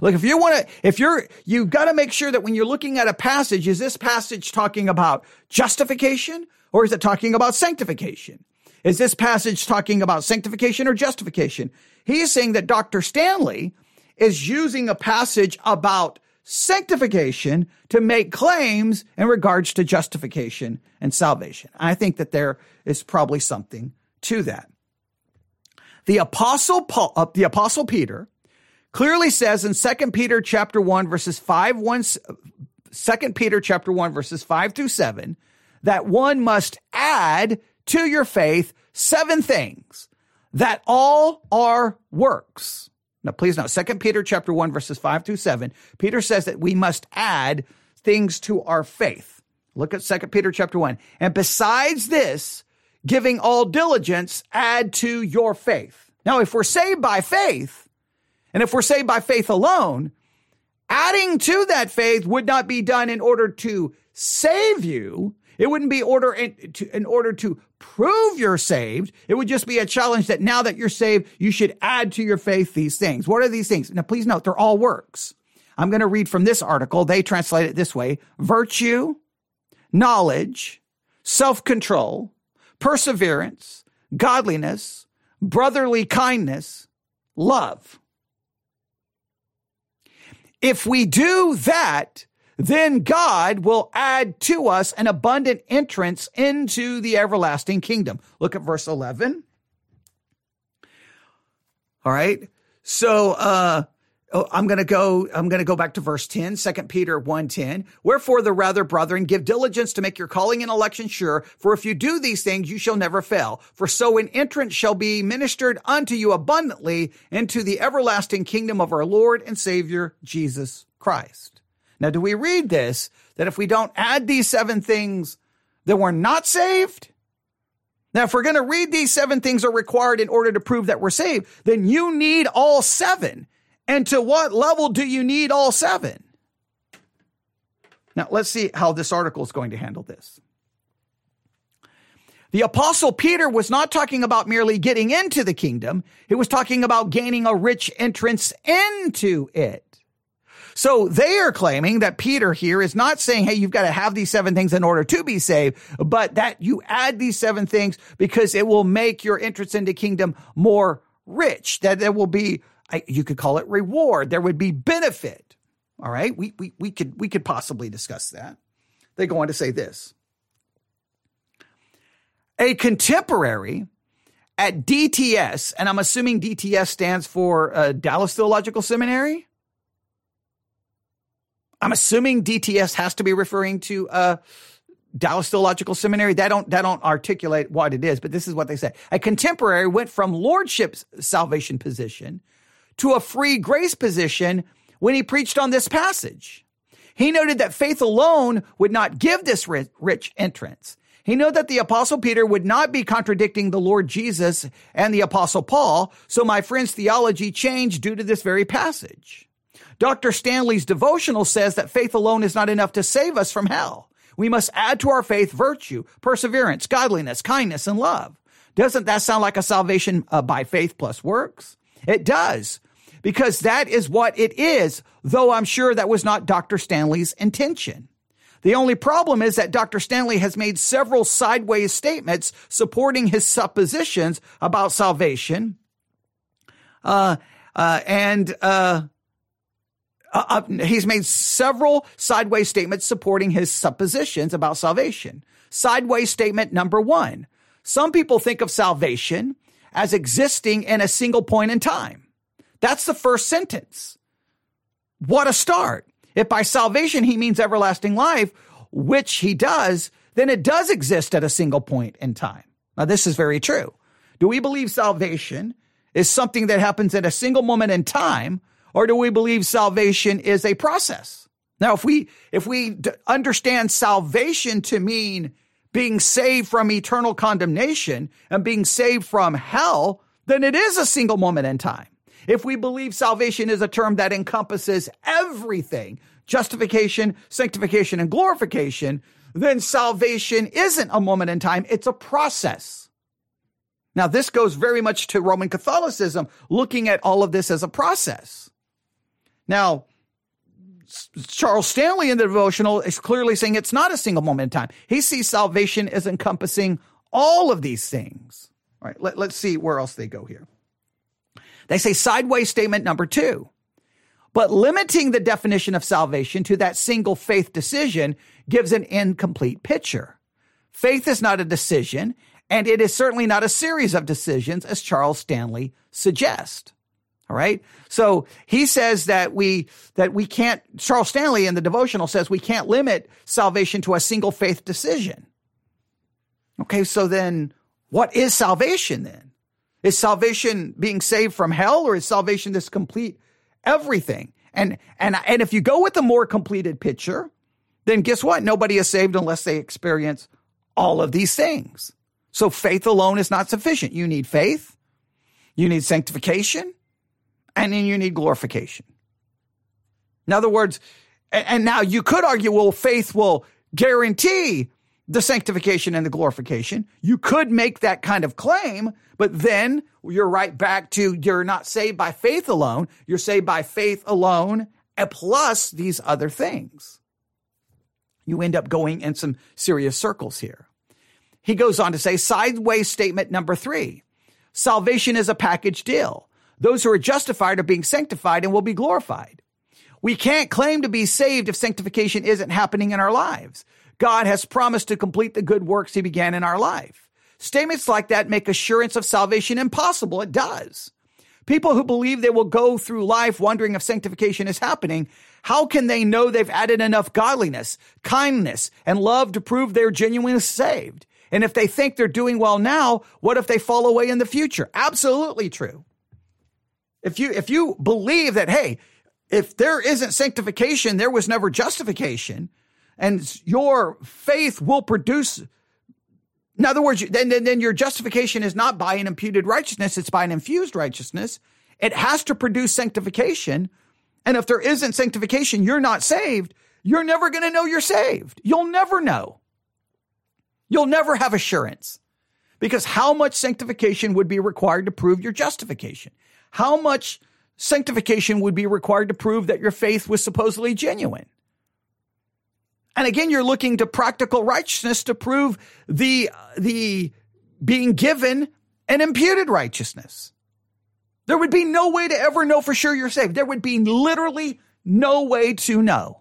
Look, if you want to, if you're, you got to make sure that when you're looking at a passage, is this passage talking about justification or is it talking about sanctification? Is this passage talking about sanctification or justification? He is saying that Dr. Stanley is using a passage about sanctification to make claims in regards to justification and salvation. I think that there is probably something to that. The apostle Paul, uh, the apostle Peter clearly says in 2 Peter chapter 1 verses 5 1 2 Peter chapter 1 verses 5 through 7 that one must add to your faith seven things that all are works now, please note, Second Peter chapter 1, verses 5 through 7, Peter says that we must add things to our faith. Look at Second Peter chapter 1. And besides this, giving all diligence, add to your faith. Now, if we're saved by faith, and if we're saved by faith alone, adding to that faith would not be done in order to save you, it wouldn't be order in, to, in order to prove you're saved. It would just be a challenge that now that you're saved, you should add to your faith these things. What are these things? Now, please note, they're all works. I'm going to read from this article. They translate it this way. Virtue, knowledge, self-control, perseverance, godliness, brotherly kindness, love. If we do that, then God will add to us an abundant entrance into the everlasting kingdom. Look at verse 11. All right. So, uh, Oh, I'm going to go, I'm going to go back to verse 10, 2 Peter 1:10. Wherefore the rather, brethren, give diligence to make your calling and election sure, for if you do these things, you shall never fail. For so an entrance shall be ministered unto you abundantly into the everlasting kingdom of our Lord and Savior Jesus Christ. Now, do we read this that if we don't add these seven things, that we're not saved? Now, if we're going to read these seven things are required in order to prove that we're saved, then you need all seven. And to what level do you need all seven? Now, let's see how this article is going to handle this. The apostle Peter was not talking about merely getting into the kingdom. He was talking about gaining a rich entrance into it. So they are claiming that Peter here is not saying, hey, you've got to have these seven things in order to be saved, but that you add these seven things because it will make your entrance into kingdom more rich, that there will be, you could call it reward. There would be benefit. All right. We, we, we could, we could possibly discuss that. They go on to say this. A contemporary at DTS, and I'm assuming DTS stands for uh, Dallas Theological Seminary. I'm assuming DTS has to be referring to uh, Dallas Theological Seminary. They don't, they don't articulate what it is, but this is what they say. A contemporary went from lordship's salvation position to a free grace position when he preached on this passage. He noted that faith alone would not give this rich entrance. He knew that the apostle Peter would not be contradicting the Lord Jesus and the apostle Paul. So my friend's theology changed due to this very passage. Dr. Stanley's devotional says that faith alone is not enough to save us from hell. We must add to our faith virtue, perseverance, godliness, kindness, and love. Doesn't that sound like a salvation uh, by faith plus works? It does, because that is what it is, though I'm sure that was not Dr. Stanley's intention. The only problem is that Dr. Stanley has made several sideways statements supporting his suppositions about salvation. Uh, uh, and, uh, uh, he's made several sideways statements supporting his suppositions about salvation. Sideways statement number one. Some people think of salvation as existing in a single point in time. That's the first sentence. What a start. If by salvation he means everlasting life, which he does, then it does exist at a single point in time. Now, this is very true. Do we believe salvation is something that happens at a single moment in time, or do we believe salvation is a process? Now, if we, if we understand salvation to mean being saved from eternal condemnation and being saved from hell, then it is a single moment in time. If we believe salvation is a term that encompasses everything, justification, sanctification, and glorification, then salvation isn't a moment in time, it's a process. Now, this goes very much to Roman Catholicism, looking at all of this as a process. Now, Charles Stanley in the devotional is clearly saying it's not a single moment in time. He sees salvation as encompassing all of these things. All right, let, let's see where else they go here. They say sideways statement number two. But limiting the definition of salvation to that single faith decision gives an incomplete picture. Faith is not a decision, and it is certainly not a series of decisions, as Charles Stanley suggests. All right. So he says that we, that we can't, Charles Stanley in the devotional says we can't limit salvation to a single faith decision. Okay. So then what is salvation then? Is salvation being saved from hell or is salvation this complete everything? And, and, and if you go with the more completed picture, then guess what? Nobody is saved unless they experience all of these things. So faith alone is not sufficient. You need faith. You need sanctification and then you need glorification. In other words, and now you could argue, well, faith will guarantee the sanctification and the glorification. You could make that kind of claim, but then you're right back to you're not saved by faith alone. You're saved by faith alone and plus these other things. You end up going in some serious circles here. He goes on to say sideways statement number three. Salvation is a package deal. Those who are justified are being sanctified and will be glorified. We can't claim to be saved if sanctification isn't happening in our lives. God has promised to complete the good works he began in our life. Statements like that make assurance of salvation impossible. It does. People who believe they will go through life wondering if sanctification is happening, how can they know they've added enough godliness, kindness, and love to prove they're genuinely saved? And if they think they're doing well now, what if they fall away in the future? Absolutely true. If you, if you believe that, hey, if there isn't sanctification, there was never justification, and your faith will produce. In other words, then, then, then your justification is not by an imputed righteousness, it's by an infused righteousness. It has to produce sanctification. And if there isn't sanctification, you're not saved. You're never going to know you're saved. You'll never know. You'll never have assurance because how much sanctification would be required to prove your justification? How much sanctification would be required to prove that your faith was supposedly genuine? And again, you're looking to practical righteousness to prove the, the being given an imputed righteousness. There would be no way to ever know for sure you're saved. There would be literally no way to know.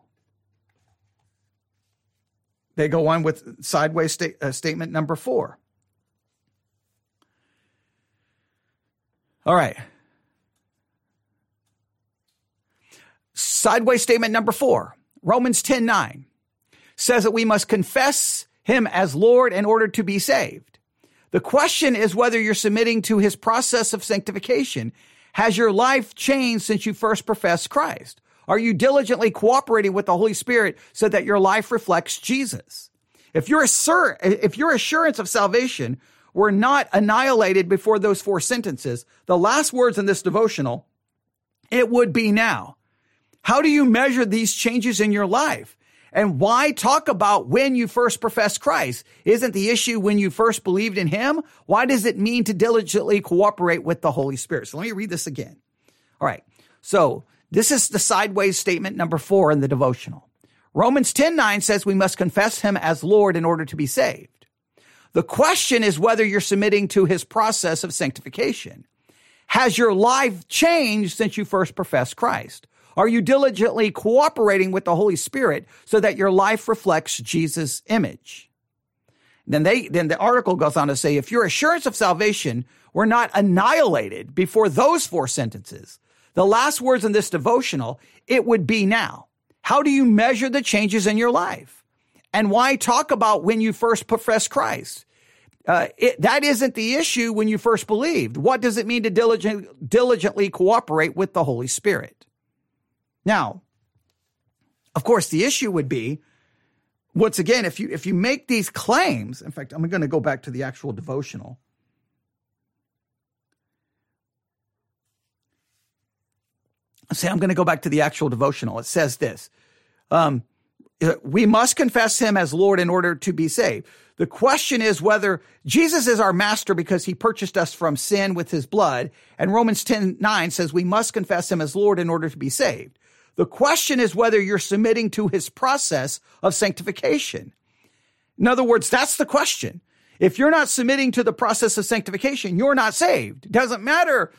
They go on with sideways sta- uh, statement number four. All right. Sideways statement number four, Romans 10 9 says that we must confess him as Lord in order to be saved. The question is whether you're submitting to his process of sanctification. Has your life changed since you first professed Christ? Are you diligently cooperating with the Holy Spirit so that your life reflects Jesus? If your, assur- if your assurance of salvation were not annihilated before those four sentences, the last words in this devotional, it would be now. How do you measure these changes in your life? And why talk about when you first professed Christ? Isn't the issue when you first believed in him? Why does it mean to diligently cooperate with the Holy Spirit? So let me read this again. All right. So this is the sideways statement number four in the devotional. Romans 10 9 says we must confess him as Lord in order to be saved. The question is whether you're submitting to his process of sanctification. Has your life changed since you first professed Christ? Are you diligently cooperating with the Holy Spirit so that your life reflects Jesus' image? Then they, then the article goes on to say, if your assurance of salvation were not annihilated before those four sentences, the last words in this devotional, it would be now. How do you measure the changes in your life? And why talk about when you first professed Christ? Uh, it, that isn't the issue when you first believed. What does it mean to diligent, diligently cooperate with the Holy Spirit? Now, of course, the issue would be once again, if you if you make these claims, in fact, I'm going to go back to the actual devotional. Say, I'm going to go back to the actual devotional. It says this. Um, we must confess him as Lord in order to be saved. The question is whether Jesus is our master because he purchased us from sin with his blood. And Romans 10 9 says we must confess him as Lord in order to be saved. The question is whether you're submitting to his process of sanctification. In other words, that's the question. If you're not submitting to the process of sanctification, you're not saved. It doesn't matter.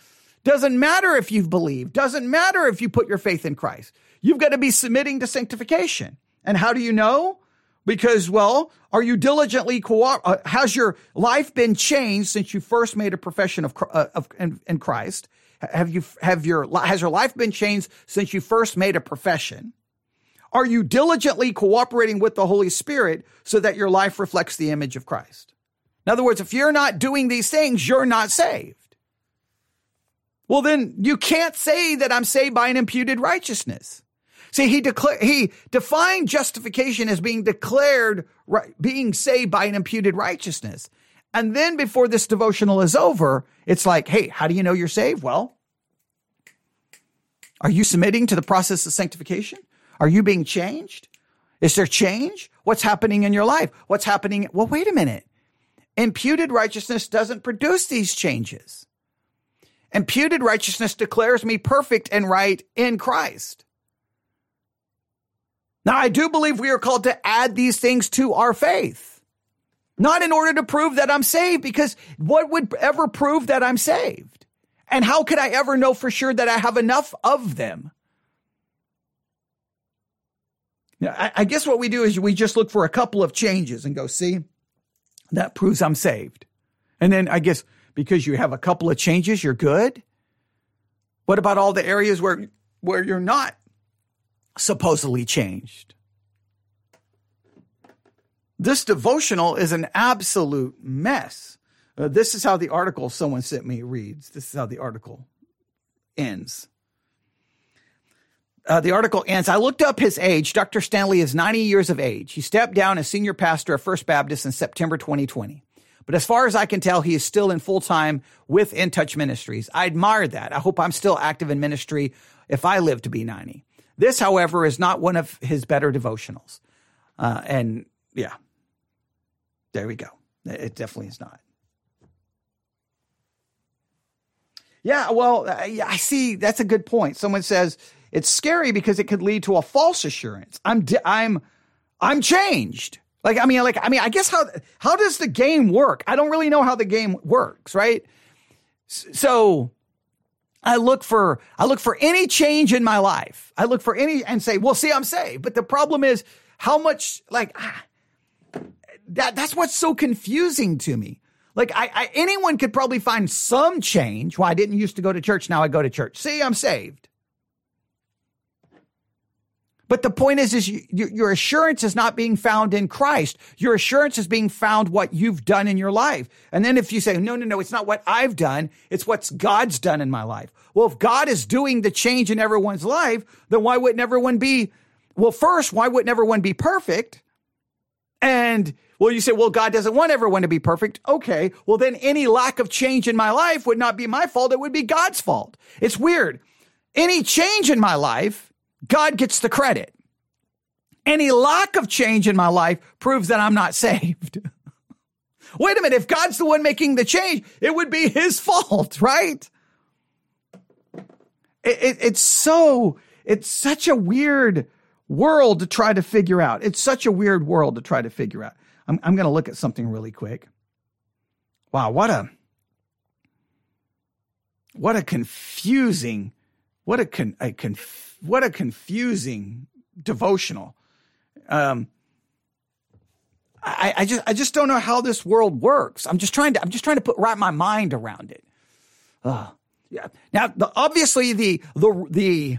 Doesn't matter if you've believed. Doesn't matter if you put your faith in Christ. You've got to be submitting to sanctification. And how do you know? Because, well, are you diligently co uh, has your life been changed since you first made a profession of, uh, of in, in Christ? Have you have your has your life been changed since you first made a profession? Are you diligently cooperating with the Holy Spirit so that your life reflects the image of Christ? In other words, if you're not doing these things, you're not saved. Well, then you can't say that I'm saved by an imputed righteousness. See, he declared, he defined justification as being declared, being saved by an imputed righteousness. And then before this devotional is over, it's like, hey, how do you know you're saved? Well, are you submitting to the process of sanctification? Are you being changed? Is there change? What's happening in your life? What's happening? Well, wait a minute. Imputed righteousness doesn't produce these changes. Imputed righteousness declares me perfect and right in Christ. Now, I do believe we are called to add these things to our faith. Not in order to prove that I'm saved, because what would ever prove that I'm saved? And how could I ever know for sure that I have enough of them? Now, I, I guess what we do is we just look for a couple of changes and go, see, that proves I'm saved. And then I guess because you have a couple of changes, you're good. What about all the areas where, where you're not supposedly changed? This devotional is an absolute mess. Uh, this is how the article someone sent me reads. This is how the article ends. Uh, the article ends. I looked up his age. Dr. Stanley is 90 years of age. He stepped down as senior pastor of First Baptist in September 2020. But as far as I can tell, he is still in full time with In Touch Ministries. I admire that. I hope I'm still active in ministry if I live to be 90. This, however, is not one of his better devotionals. Uh, and yeah, there we go. It definitely is not. Yeah, well, I see. That's a good point. Someone says it's scary because it could lead to a false assurance. I'm, I'm, I'm changed. Like, I mean, like, I mean, I guess how how does the game work? I don't really know how the game works, right? So, I look for I look for any change in my life. I look for any and say, well, see, I'm saved. But the problem is how much like. Ah, that that's what's so confusing to me. Like I, I, anyone could probably find some change. Why well, I didn't used to go to church, now I go to church. See, I'm saved. But the point is, is you, your assurance is not being found in Christ. Your assurance is being found what you've done in your life. And then if you say, no, no, no, it's not what I've done. It's what God's done in my life. Well, if God is doing the change in everyone's life, then why wouldn't everyone be, well, first, why wouldn't everyone be perfect? And well, you say, well, God doesn't want everyone to be perfect. Okay. Well, then any lack of change in my life would not be my fault. It would be God's fault. It's weird. Any change in my life, God gets the credit. Any lack of change in my life proves that I'm not saved. Wait a minute. If God's the one making the change, it would be his fault, right? It, it, it's so, it's such a weird world to try to figure out. It's such a weird world to try to figure out. I'm, I'm going to look at something really quick. Wow, what a what a confusing, what a con, a conf, what a confusing devotional. Um, I, I just I just don't know how this world works. I'm just trying to I'm just trying to put wrap my mind around it. Uh, yeah. Now, the, obviously, the the the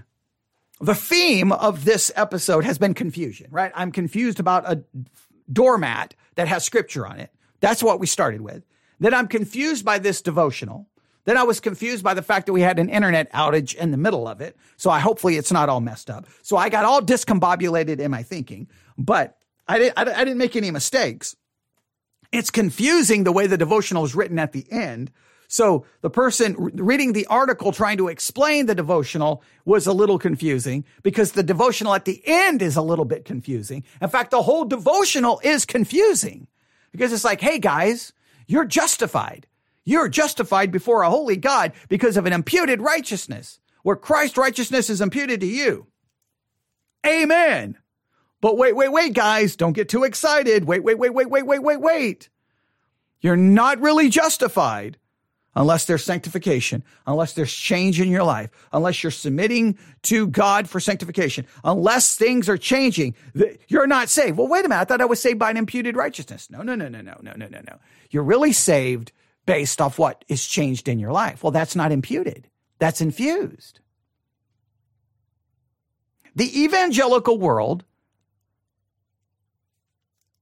the theme of this episode has been confusion, right? I'm confused about a doormat that has scripture on it. That's what we started with. Then I'm confused by this devotional. Then I was confused by the fact that we had an internet outage in the middle of it. So I hopefully it's not all messed up. So I got all discombobulated in my thinking, but I didn't, I didn't make any mistakes. It's confusing the way the devotional is written at the end. So the person reading the article trying to explain the devotional was a little confusing because the devotional at the end is a little bit confusing. In fact, the whole devotional is confusing because it's like, Hey guys, you're justified. You're justified before a holy God because of an imputed righteousness where Christ's righteousness is imputed to you. Amen. But wait, wait, wait, guys, don't get too excited. Wait, wait, wait, wait, wait, wait, wait, wait. You're not really justified unless there's sanctification, unless there's change in your life, unless you're submitting to God for sanctification, unless things are changing, you're not saved. Well, wait a minute. I thought I was saved by an imputed righteousness. No, no, no, no, no, no, no, no, no. You're really saved based off what is changed in your life. Well, that's not imputed. That's infused. The evangelical world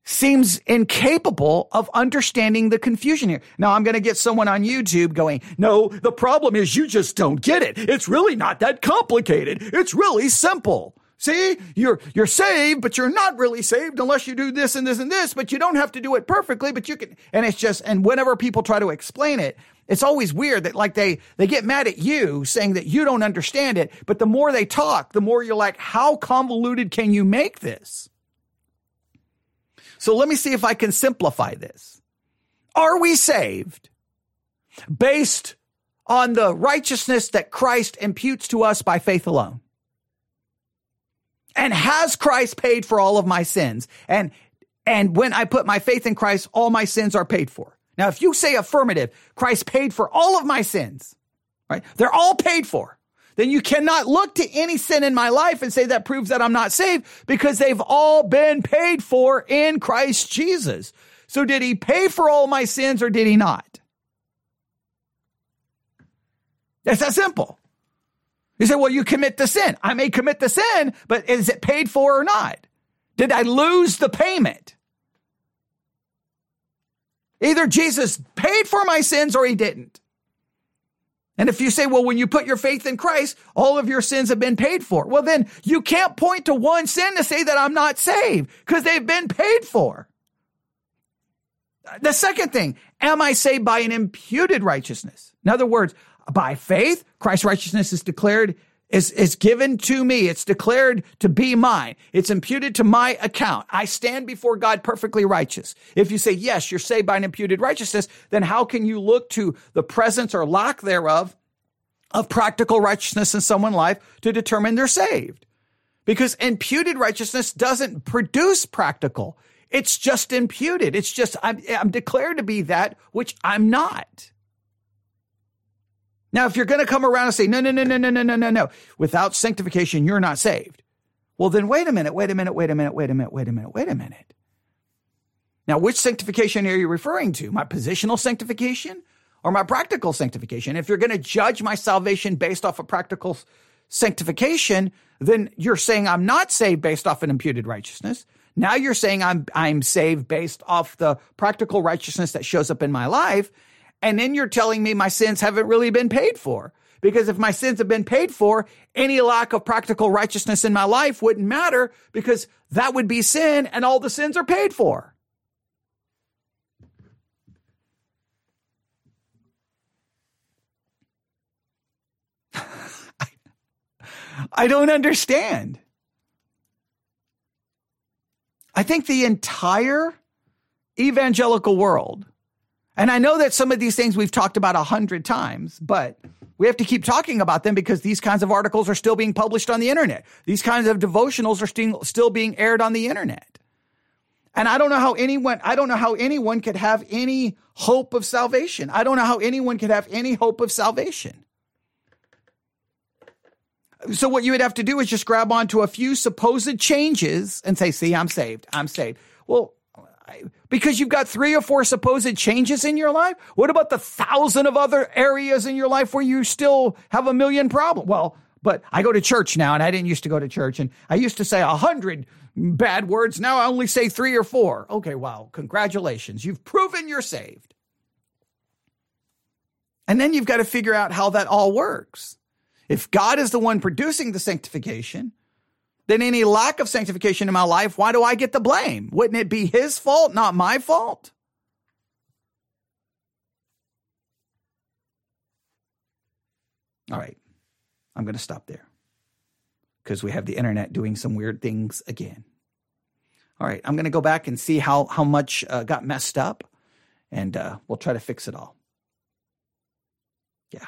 seems incapable of understanding the confusion here. Now I'm going to get someone on YouTube going, no, the problem is you just don't get it. It's really not that complicated. It's really simple. See, you're, you're saved, but you're not really saved unless you do this and this and this, but you don't have to do it perfectly, but you can, and it's just, and whenever people try to explain it, it's always weird that like they, they get mad at you saying that you don't understand it, but the more they talk, the more you're like, how convoluted can you make this? So let me see if I can simplify this. Are we saved based on the righteousness that Christ imputes to us by faith alone? And has Christ paid for all of my sins? And, and when I put my faith in Christ, all my sins are paid for. Now, if you say affirmative, Christ paid for all of my sins, right? They're all paid for then you cannot look to any sin in my life and say that proves that I'm not saved because they've all been paid for in Christ Jesus. So did he pay for all my sins or did he not? It's that simple. You say, well, you commit the sin. I may commit the sin, but is it paid for or not? Did I lose the payment? Either Jesus paid for my sins or he didn't. And if you say, well, when you put your faith in Christ, all of your sins have been paid for. Well, then you can't point to one sin to say that I'm not saved because they've been paid for. The second thing, am I saved by an imputed righteousness? In other words, by faith, Christ's righteousness is declared, is, is given to me. It's declared to be mine. It's imputed to my account. I stand before God perfectly righteous. If you say, yes, you're saved by an imputed righteousness, then how can you look to the presence or lack thereof of practical righteousness in someone's life to determine they're saved? Because imputed righteousness doesn't produce practical. It's just imputed. It's just, I'm, I'm declared to be that which I'm not. Now, if you're going to come around and say, no, no, no, no, no, no, no, no, no, without sanctification, you're not saved. Well, then wait a minute, wait a minute, wait a minute, wait a minute, wait a minute, wait a minute. Now, which sanctification are you referring to? My positional sanctification or my practical sanctification? If you're going to judge my salvation based off of practical sanctification, then you're saying I'm not saved based off an imputed righteousness. Now you're saying I'm, I'm saved based off the practical righteousness that shows up in my life. And then you're telling me my sins haven't really been paid for. Because if my sins have been paid for, any lack of practical righteousness in my life wouldn't matter because that would be sin and all the sins are paid for. I don't understand. I think the entire evangelical world And I know that some of these things we've talked about a hundred times, but we have to keep talking about them because these kinds of articles are still being published on the internet. These kinds of devotionals are still, still being aired on the internet. And I don't know how anyone, I don't know how anyone could have any hope of salvation. I don't know how anyone could have any hope of salvation. So what you would have to do is just grab onto a few supposed changes and say, see, I'm saved. I'm saved. Well, because you've got three or four supposed changes in your life? What about the thousand of other areas in your life where you still have a million problems? Well, but I go to church now and I didn't used to go to church and I used to say a hundred bad words. Now I only say three or four. Okay, wow. Congratulations. You've proven you're saved. And then you've got to figure out how that all works. If God is the one producing the sanctification, then any lack of sanctification in my life, why do I get the blame? Wouldn't it be his fault, not my fault? All right, I'm going to stop there because we have the internet doing some weird things again. All right, I'm going to go back and see how how much uh, got messed up, and uh, we'll try to fix it all. Yeah.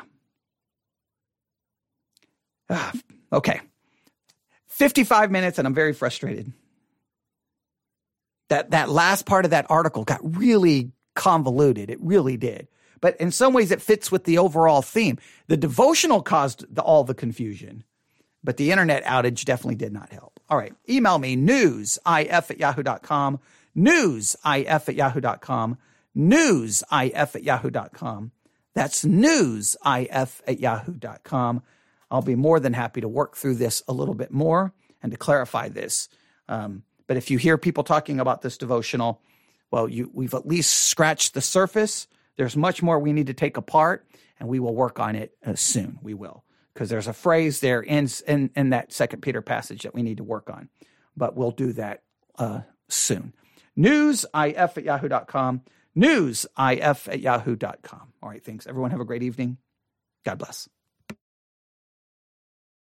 Ah, okay. 55 minutes and I'm very frustrated. That that last part of that article got really convoluted. It really did. But in some ways it fits with the overall theme. The devotional caused the, all the confusion, but the internet outage definitely did not help. All right. Email me newsif at yahoo.com, newsif at yahoo.com, newsif at yahoo.com. That's newsif at yahoo.com. I'll be more than happy to work through this a little bit more and to clarify this. Um, but if you hear people talking about this devotional, well, you, we've at least scratched the surface. There's much more we need to take apart, and we will work on it uh, soon. We will, because there's a phrase there in, in, in that Second Peter passage that we need to work on. But we'll do that uh, soon. Newsif at yahoo.com. Newsif at yahoo.com. All right, thanks. Everyone have a great evening. God bless.